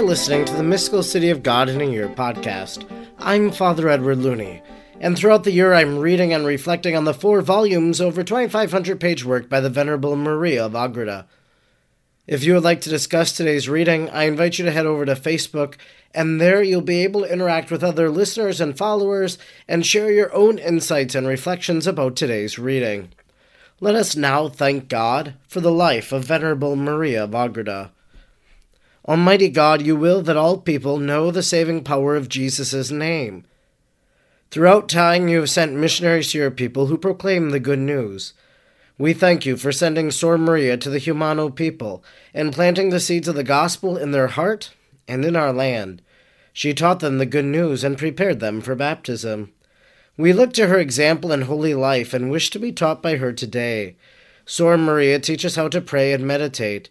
are listening to the Mystical City of God in a Year podcast. I'm Father Edward Looney, and throughout the year I'm reading and reflecting on the four volumes over 2,500 page work by the Venerable Maria of Agreda. If you would like to discuss today's reading, I invite you to head over to Facebook, and there you'll be able to interact with other listeners and followers and share your own insights and reflections about today's reading. Let us now thank God for the life of Venerable Maria of Agreda. Almighty God, you will that all people know the saving power of Jesus' name. Throughout time, you have sent missionaries to your people who proclaim the good news. We thank you for sending Sor Maria to the Jumano people and planting the seeds of the gospel in their heart and in our land. She taught them the good news and prepared them for baptism. We look to her example and holy life and wish to be taught by her today. Sor Maria, teach us how to pray and meditate.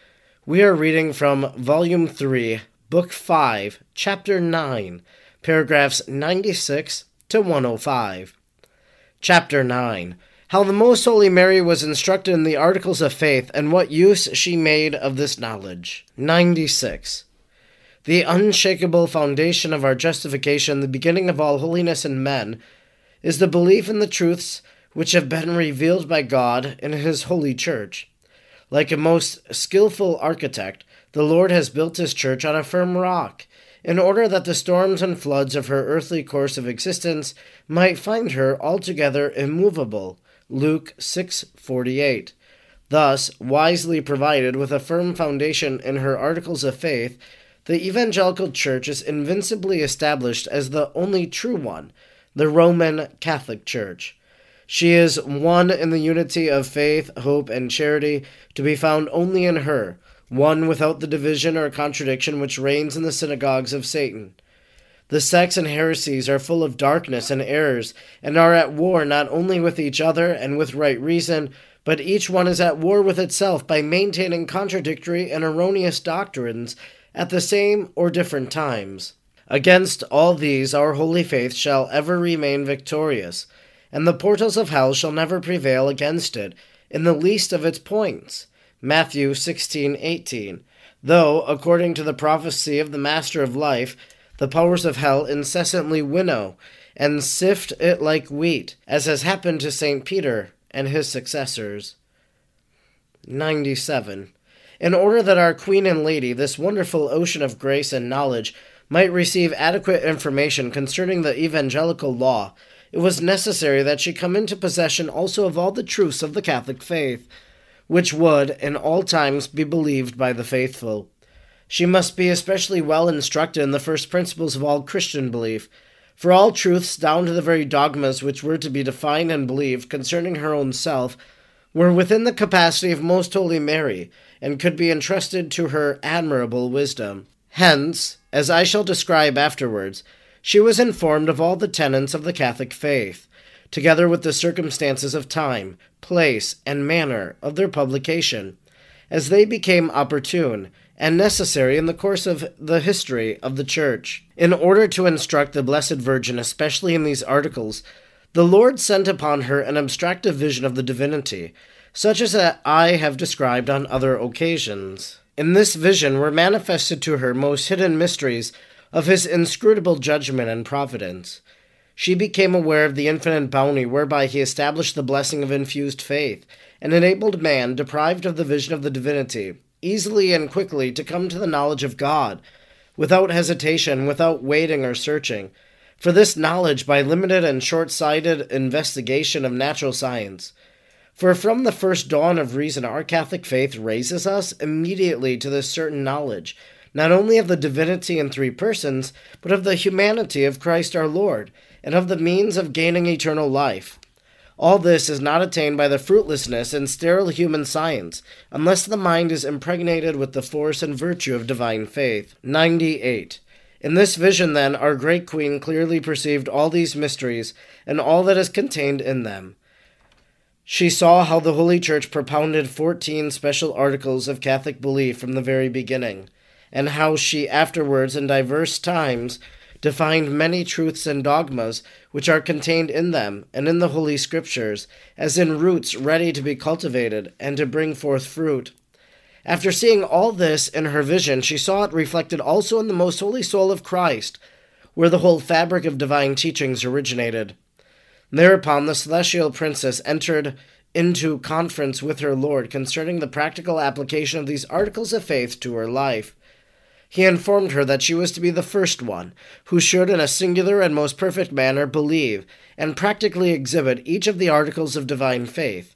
We are reading from Volume 3, Book 5, Chapter 9, paragraphs 96 to 105. Chapter 9 How the Most Holy Mary was instructed in the Articles of Faith and what use she made of this knowledge. 96. The unshakable foundation of our justification, the beginning of all holiness in men, is the belief in the truths which have been revealed by God in His holy church. Like a most skilful architect, the Lord has built his church on a firm rock, in order that the storms and floods of her earthly course of existence might find her altogether immovable. Luke 6:48. Thus, wisely provided with a firm foundation in her articles of faith, the evangelical church is invincibly established as the only true one, the Roman Catholic Church. She is one in the unity of faith, hope, and charity, to be found only in her, one without the division or contradiction which reigns in the synagogues of Satan. The sects and heresies are full of darkness and errors, and are at war not only with each other and with right reason, but each one is at war with itself by maintaining contradictory and erroneous doctrines at the same or different times. Against all these our holy faith shall ever remain victorious and the portals of hell shall never prevail against it in the least of its points. Matthew 16:18. Though, according to the prophecy of the Master of Life, the powers of hell incessantly winnow and sift it like wheat, as has happened to St. Peter and his successors. 97. In order that our Queen and Lady, this wonderful ocean of grace and knowledge, might receive adequate information concerning the evangelical law, it was necessary that she come into possession also of all the truths of the Catholic faith, which would, in all times, be believed by the faithful. She must be especially well instructed in the first principles of all Christian belief, for all truths, down to the very dogmas which were to be defined and believed concerning her own self, were within the capacity of Most Holy Mary, and could be entrusted to her admirable wisdom. Hence, as I shall describe afterwards, she was informed of all the tenets of the Catholic faith, together with the circumstances of time, place, and manner of their publication, as they became opportune and necessary in the course of the history of the Church. In order to instruct the Blessed Virgin, especially in these articles, the Lord sent upon her an abstractive vision of the divinity, such as I have described on other occasions. In this vision were manifested to her most hidden mysteries of his inscrutable judgment and providence. She became aware of the infinite bounty whereby he established the blessing of infused faith, and enabled man, deprived of the vision of the divinity, easily and quickly to come to the knowledge of God, without hesitation, without waiting or searching, for this knowledge by limited and short sighted investigation of natural science. For from the first dawn of reason, our Catholic faith raises us immediately to this certain knowledge not only of the divinity in three persons, but of the humanity of Christ our Lord, and of the means of gaining eternal life. All this is not attained by the fruitlessness and sterile human science, unless the mind is impregnated with the force and virtue of divine faith. 98. In this vision, then, our great queen clearly perceived all these mysteries and all that is contained in them. She saw how the Holy Church propounded 14 special articles of Catholic belief from the very beginning, and how she afterwards, in diverse times, defined many truths and dogmas which are contained in them and in the Holy Scriptures, as in roots ready to be cultivated and to bring forth fruit. After seeing all this in her vision, she saw it reflected also in the most holy soul of Christ, where the whole fabric of divine teachings originated. Thereupon the celestial princess entered into conference with her Lord concerning the practical application of these articles of faith to her life. He informed her that she was to be the first one, who should in a singular and most perfect manner believe and practically exhibit each of the articles of divine faith.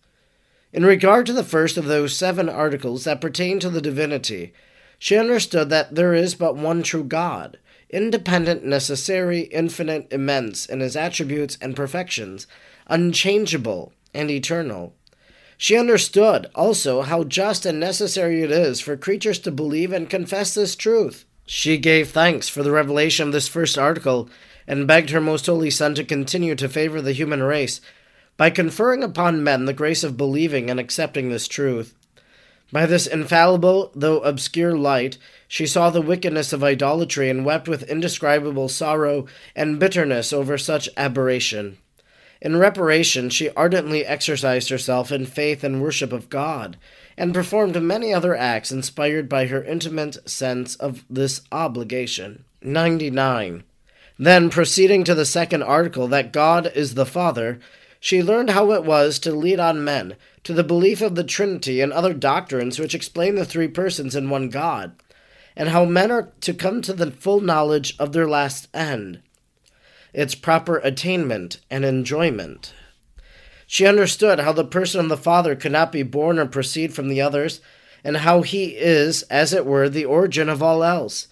In regard to the first of those seven articles that pertain to the divinity, she understood that there is but one true God, independent, necessary, infinite, immense in his attributes and perfections, unchangeable, and eternal. She understood also how just and necessary it is for creatures to believe and confess this truth. She gave thanks for the revelation of this first article and begged her most holy Son to continue to favor the human race by conferring upon men the grace of believing and accepting this truth. By this infallible, though obscure light, she saw the wickedness of idolatry and wept with indescribable sorrow and bitterness over such aberration. In reparation, she ardently exercised herself in faith and worship of God, and performed many other acts inspired by her intimate sense of this obligation. 99. Then, proceeding to the second article, that God is the Father, she learned how it was to lead on men to the belief of the Trinity and other doctrines which explain the three persons in one God, and how men are to come to the full knowledge of their last end its proper attainment and enjoyment. She understood how the person of the Father could not be born or proceed from the others, and how he is, as it were, the origin of all else.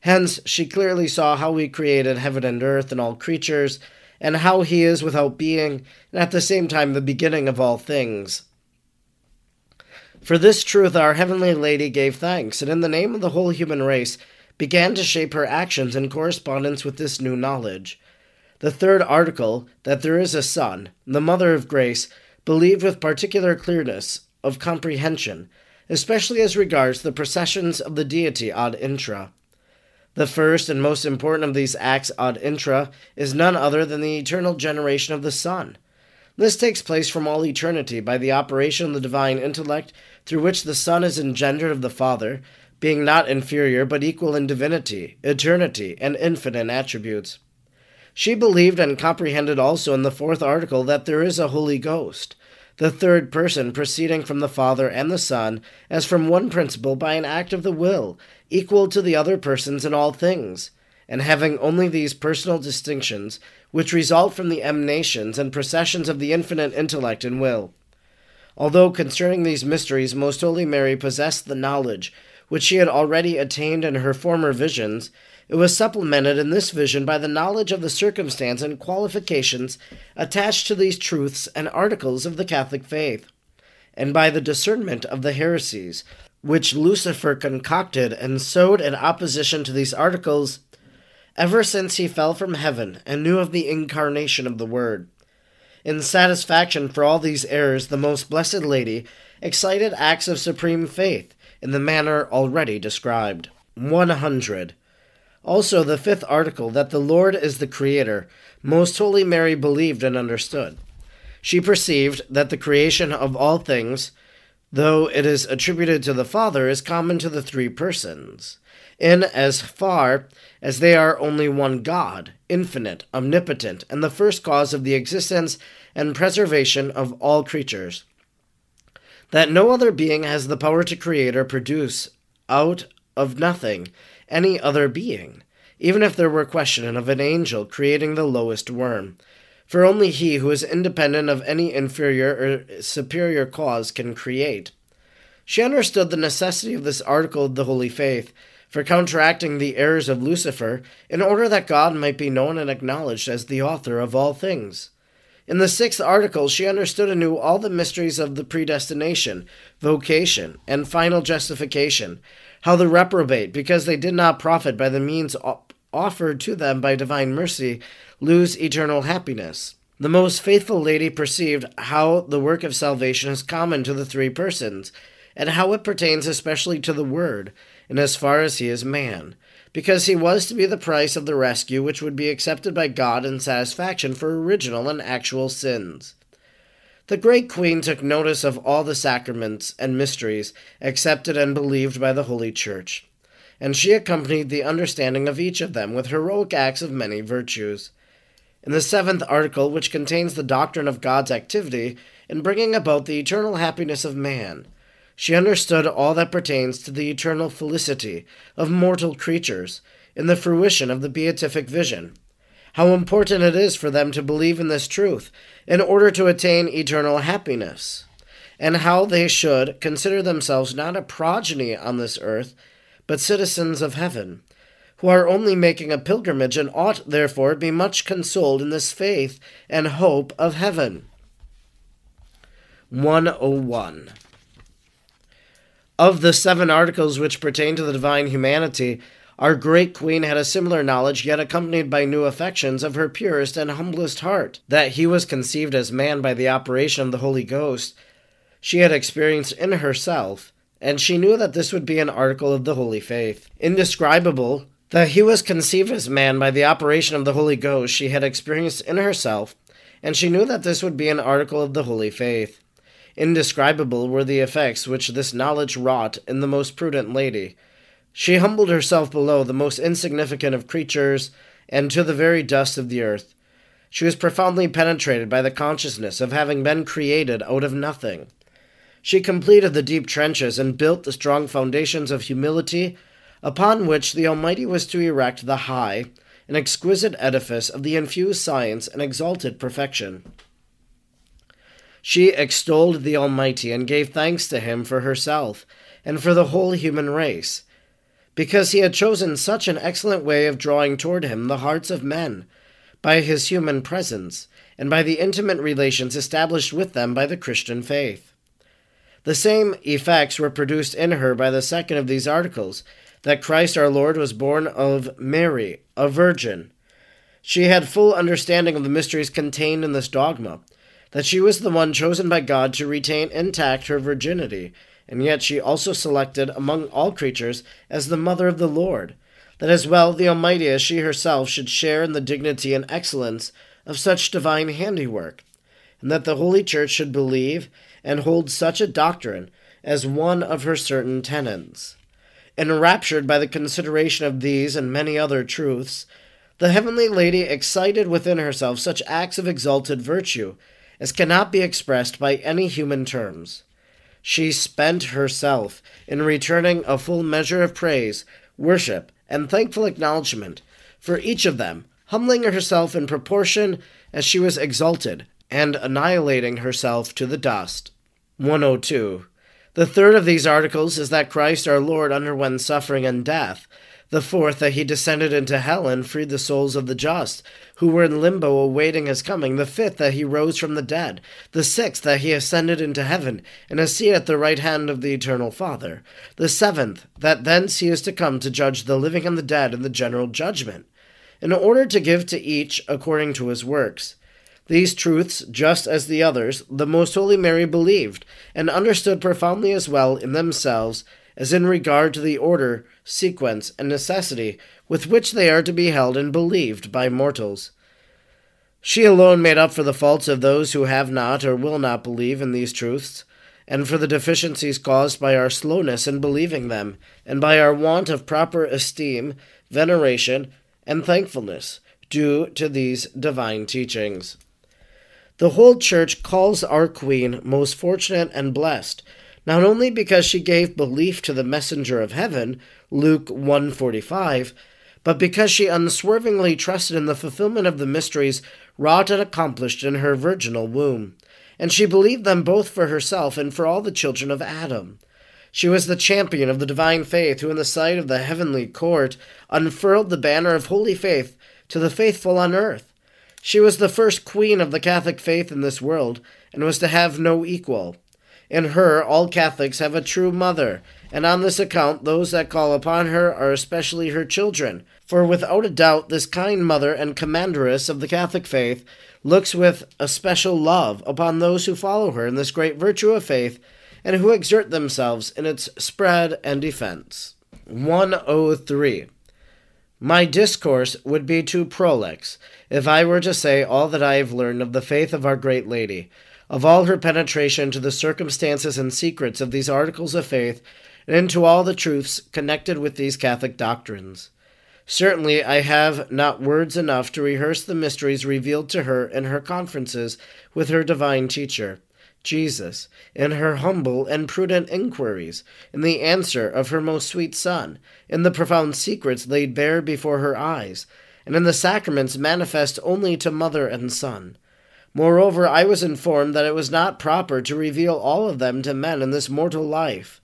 Hence, she clearly saw how he created heaven and earth and all creatures, and how he is without being, and at the same time the beginning of all things. For this truth our Heavenly Lady gave thanks, and in the name of the whole human race began to shape her actions in correspondence with this new knowledge. The third article, that there is a Son, the Mother of Grace, believed with particular clearness of comprehension, especially as regards the processions of the deity ad intra. The first and most important of these acts ad intra is none other than the eternal generation of the Son. This takes place from all eternity by the operation of the divine intellect through which the Son is engendered of the Father, being not inferior but equal in divinity, eternity, and infinite attributes. She believed and comprehended also in the fourth article that there is a Holy Ghost, the third person proceeding from the Father and the Son, as from one principle by an act of the will, equal to the other persons in all things, and having only these personal distinctions, which result from the emanations and processions of the infinite intellect and will. Although concerning these mysteries Most Holy Mary possessed the knowledge which she had already attained in her former visions, it was supplemented in this vision by the knowledge of the circumstance and qualifications attached to these truths and articles of the Catholic faith, and by the discernment of the heresies which Lucifer concocted and sowed in opposition to these articles ever since he fell from heaven and knew of the incarnation of the Word. In satisfaction for all these errors, the Most Blessed Lady excited acts of supreme faith in the manner already described. 100. Also, the fifth article, that the Lord is the Creator, Most Holy Mary believed and understood. She perceived that the creation of all things, though it is attributed to the Father, is common to the three persons, in as far as they are only one God, infinite, omnipotent, and the first cause of the existence and preservation of all creatures. That no other being has the power to create or produce out of nothing any other being, even if there were question of an angel creating the lowest worm. For only he who is independent of any inferior or superior cause can create. She understood the necessity of this article of the Holy Faith for counteracting the errors of Lucifer in order that God might be known and acknowledged as the author of all things. In the sixth article, she understood anew all the mysteries of the predestination, vocation, and final justification, how the reprobate, because they did not profit by the means offered to them by divine mercy lose eternal happiness. The most faithful lady perceived how the work of salvation is common to the three persons, and how it pertains especially to the Word, in as far as he is man, because he was to be the price of the rescue which would be accepted by God in satisfaction for original and actual sins. The great queen took notice of all the sacraments and mysteries accepted and believed by the Holy Church, and she accompanied the understanding of each of them with heroic acts of many virtues. In the seventh article, which contains the doctrine of God's activity in bringing about the eternal happiness of man, she understood all that pertains to the eternal felicity of mortal creatures in the fruition of the beatific vision. How important it is for them to believe in this truth in order to attain eternal happiness, and how they should consider themselves not a progeny on this earth, but citizens of heaven who are only making a pilgrimage, and ought therefore be much consoled in this faith and hope of heaven. 101. Of the seven articles which pertain to the divine humanity, our great queen had a similar knowledge, yet accompanied by new affections of her purest and humblest heart. That he was conceived as man by the operation of the Holy Ghost, she had experienced in herself, and she knew that this would be an article of the holy faith. Indescribable, that he was conceived as man by the operation of the Holy Ghost she had experienced in herself, and she knew that this would be an article of the holy faith. Indescribable were the effects which this knowledge wrought in the most prudent lady. She humbled herself below the most insignificant of creatures, and to the very dust of the earth. She was profoundly penetrated by the consciousness of having been created out of nothing. She completed the deep trenches and built the strong foundations of humility upon which the Almighty was to erect the high and exquisite edifice of the infused science and exalted perfection. She extolled the Almighty and gave thanks to him for herself and for the whole human race, because he had chosen such an excellent way of drawing toward him the hearts of men by his human presence and by the intimate relations established with them by the Christian faith. The same effects were produced in her by the second of these articles, that Christ our Lord was born of Mary, a virgin. She had full understanding of the mysteries contained in this dogma, that she was the one chosen by God to retain intact her virginity, and yet she also selected among all creatures as the mother of the Lord, that as well the Almighty as she herself should share in the dignity and excellence of such divine handiwork, and that the Holy Church should believe and hold such a doctrine as one of her certain tenets. Enraptured by the consideration of these and many other truths, the heavenly lady excited within herself such acts of exalted virtue as cannot be expressed by any human terms. She spent herself in returning a full measure of praise, worship, and thankful acknowledgment for each of them, humbling herself in proportion as she was exalted, and annihilating herself to the dust. 102. The third of these articles is that Christ our Lord underwent suffering and death. The fourth, that he descended into hell and freed the souls of the just, who were in limbo awaiting his coming. The fifth, that he rose from the dead. The sixth, that he ascended into heaven, and is seated at the right hand of the eternal Father. The seventh, that thence he is to come to judge the living and the dead in the general judgment, in order to give to each according to his works. These truths, just as the others, the Most Holy Mary believed, and understood profoundly as well in themselves as in regard to the order, sequence, and necessity with which they are to be held and believed by mortals. She alone made up for the faults of those who have not or will not believe in these truths, and for the deficiencies caused by our slowness in believing them, and by our want of proper esteem, veneration, and thankfulness due to these divine teachings. The whole church calls our queen most fortunate and blessed, not only because she gave belief to the messenger of heaven, Luke 145, but because she unswervingly trusted in the fulfillment of the mysteries wrought and accomplished in her virginal womb, and she believed them both for herself and for all the children of Adam. She was the champion of the divine faith who, in the sight of the heavenly court, unfurled the banner of holy faith to the faithful on earth. She was the first queen of the Catholic faith in this world, and was to have no equal. In her, all Catholics have a true mother, and on this account, those that call upon her are especially her children. For without a doubt, this kind mother and commanderess of the Catholic faith looks with a special love upon those who follow her in this great virtue of faith and who exert themselves in its spread and defense. 103. My discourse would be too prolix if I were to say all that I have learned of the faith of our great lady of all her penetration to the circumstances and secrets of these articles of faith, and into all the truths connected with these Catholic doctrines. Certainly, I have not words enough to rehearse the mysteries revealed to her in her conferences with her divine teacher, Jesus, in her humble and prudent inquiries, in the answer of her most sweet Son, in the profound secrets laid bare before her eyes, and in the sacraments manifest only to mother and son. Moreover, I was informed that it was not proper to reveal all of them to men in this mortal life.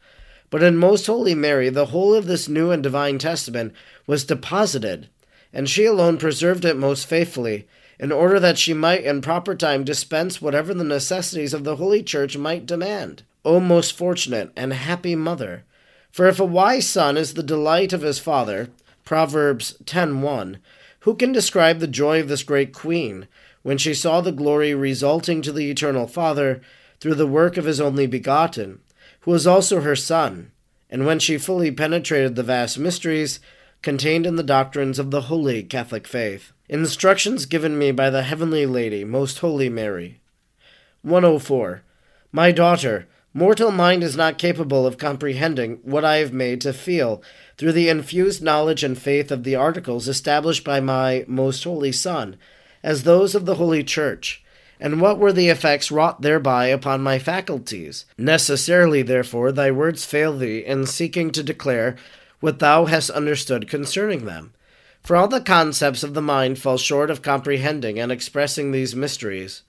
But in Most Holy Mary, the whole of this new and divine testament was deposited, and she alone preserved it most faithfully, in order that she might in proper time dispense whatever the necessities of the Holy Church might demand. O most fortunate and happy mother! For if a wise son is the delight of his father, Proverbs 10:1, who can describe the joy of this great queen? When she saw the glory resulting to the eternal Father through the work of his only begotten, who was also her Son, and when she fully penetrated the vast mysteries contained in the doctrines of the holy Catholic faith. Instructions given me by the Heavenly Lady, Most Holy Mary. 104. My daughter, mortal mind is not capable of comprehending what I have made to feel through the infused knowledge and faith of the articles established by my most holy Son as those of the Holy Church, and what were the effects wrought thereby upon my faculties. Necessarily, therefore, thy words fail thee in seeking to declare what thou hast understood concerning them. For all the concepts of the mind fall short of comprehending and expressing these mysteries.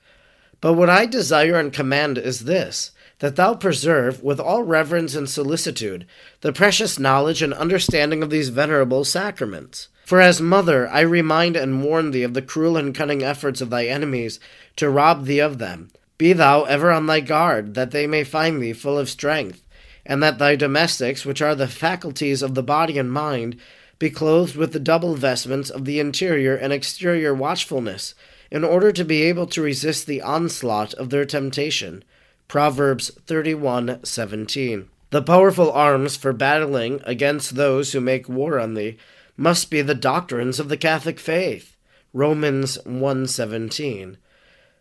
But what I desire and command is this that thou preserve, with all reverence and solicitude, the precious knowledge and understanding of these venerable sacraments. For as mother, I remind and warn thee of the cruel and cunning efforts of thy enemies to rob thee of them. Be thou ever on thy guard, that they may find thee full of strength, and that thy domestics, which are the faculties of the body and mind, be clothed with the double vestments of the interior and exterior watchfulness, in order to be able to resist the onslaught of their temptation. Proverbs 31:17. The powerful arms for battling against those who make war on thee must be the doctrines of the Catholic faith. Romans 1:17.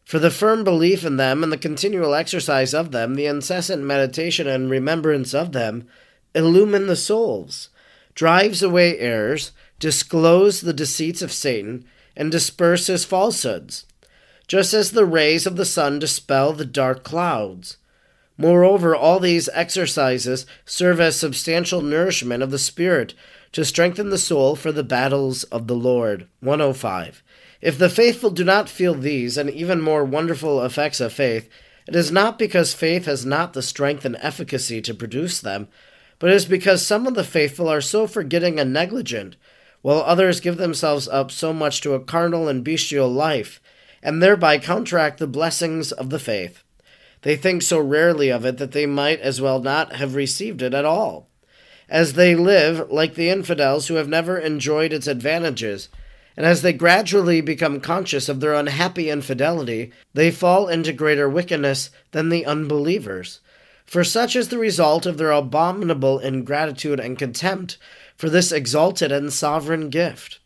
For the firm belief in them and the continual exercise of them, the incessant meditation and remembrance of them, illumine the souls, drives away errors, disclose the deceits of Satan, and disperse his falsehoods, just as the rays of the sun dispel the dark clouds. Moreover, all these exercises serve as substantial nourishment of the spirit to strengthen the soul for the battles of the Lord. 105. If the faithful do not feel these and even more wonderful effects of faith, it is not because faith has not the strength and efficacy to produce them, but it is because some of the faithful are so forgetting and negligent, while others give themselves up so much to a carnal and bestial life, and thereby counteract the blessings of the faith. They think so rarely of it that they might as well not have received it at all as they live like the infidels who have never enjoyed its advantages, and as they gradually become conscious of their unhappy infidelity, they fall into greater wickedness than the unbelievers. For such is the result of their abominable ingratitude and contempt for this exalted and sovereign gift.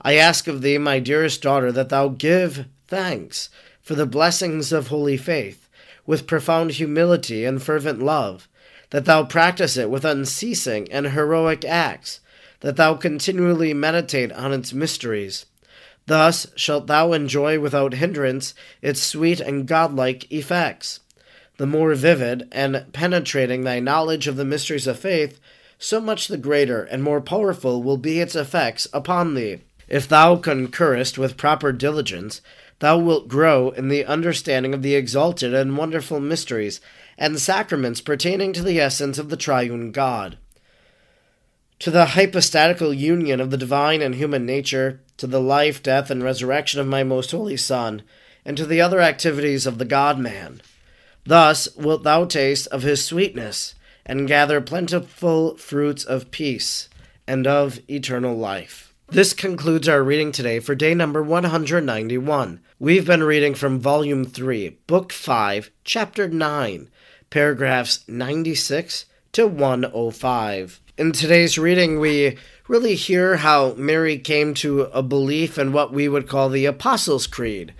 I ask of thee, my dearest daughter, that thou give thanks for the blessings of holy faith, with profound humility and fervent love that thou practice it with unceasing and heroic acts, that thou continually meditate on its mysteries. Thus shalt thou enjoy without hindrance its sweet and godlike effects. The more vivid and penetrating thy knowledge of the mysteries of faith, so much the greater and more powerful will be its effects upon thee. If thou concurrest with proper diligence, thou wilt grow in the understanding of the exalted and wonderful mysteries and sacraments pertaining to the essence of the triune God. To the hypostatical union of the divine and human nature, to the life, death, and resurrection of my most holy Son, and to the other activities of the God man. Thus wilt thou taste of his sweetness, and gather plentiful fruits of peace and of eternal life. This concludes our reading today for day number 191. We've been reading from Volume 3, Book 5, Chapter 9, paragraphs 96 to 105. In today's reading, we really hear how Mary came to a belief in what we would call the Apostles' Creed.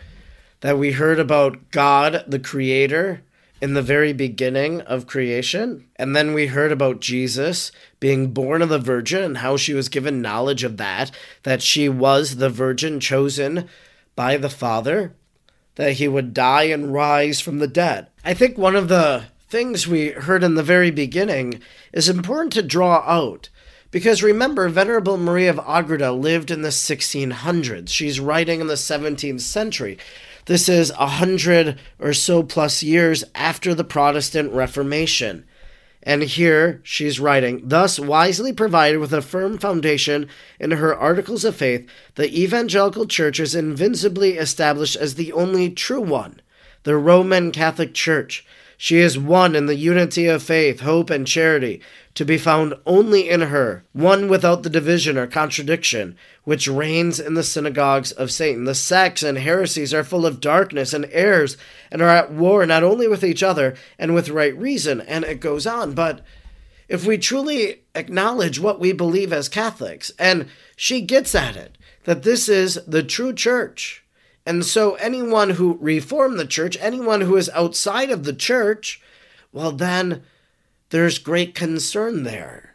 That we heard about God, the Creator, in the very beginning of creation. And then we heard about Jesus being born of the Virgin and how she was given knowledge of that, that she was the Virgin chosen by the Father, that he would die and rise from the dead. I think one of the things we heard in the very beginning is important to draw out. Because remember, Venerable Maria of Agreda lived in the 1600s. She's writing in the 17th century. This is a hundred or so plus years after the Protestant Reformation. And here she's writing, thus wisely provided with a firm foundation in her articles of faith, the evangelical church is invincibly established as the only true one, the Roman Catholic Church. She is one in the unity of faith, hope, and charity, to be found only in her, one without the division or contradiction which reigns in the synagogues of Satan. The sects and heresies are full of darkness and errors and are at war not only with each other and with right reason, and it goes on, but if we truly acknowledge what we believe as Catholics, and she gets at it, that this is the true church. And so anyone who reformed the church, anyone who is outside of the church, well, then there's great concern there.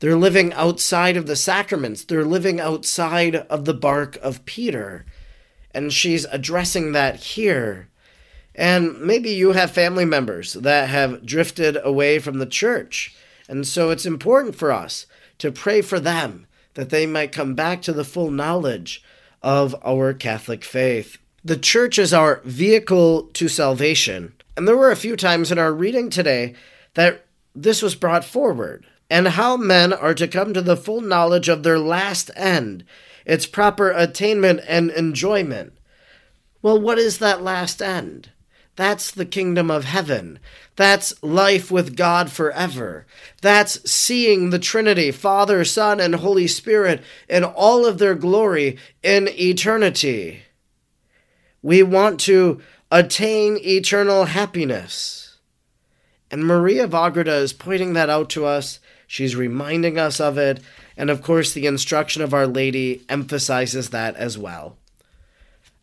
They're living outside of the sacraments, they're living outside of the bark of Peter. And she's addressing that here. And maybe you have family members that have drifted away from the church. And so it's important for us to pray for them that they might come back to the full knowledge of our Catholic faith. The church is our vehicle to salvation. And there were a few times in our reading today that this was brought forward, and how men are to come to the full knowledge of their last end, its proper attainment and enjoyment. Well, what is that last end? That's the kingdom of heaven. That's life with God forever. That's seeing the Trinity, Father, Son, and Holy Spirit in all of their glory in eternity. We want to attain eternal happiness. And Maria of Agreda is pointing that out to us. She's reminding us of it. And of course, the instruction of Our Lady emphasizes that as well.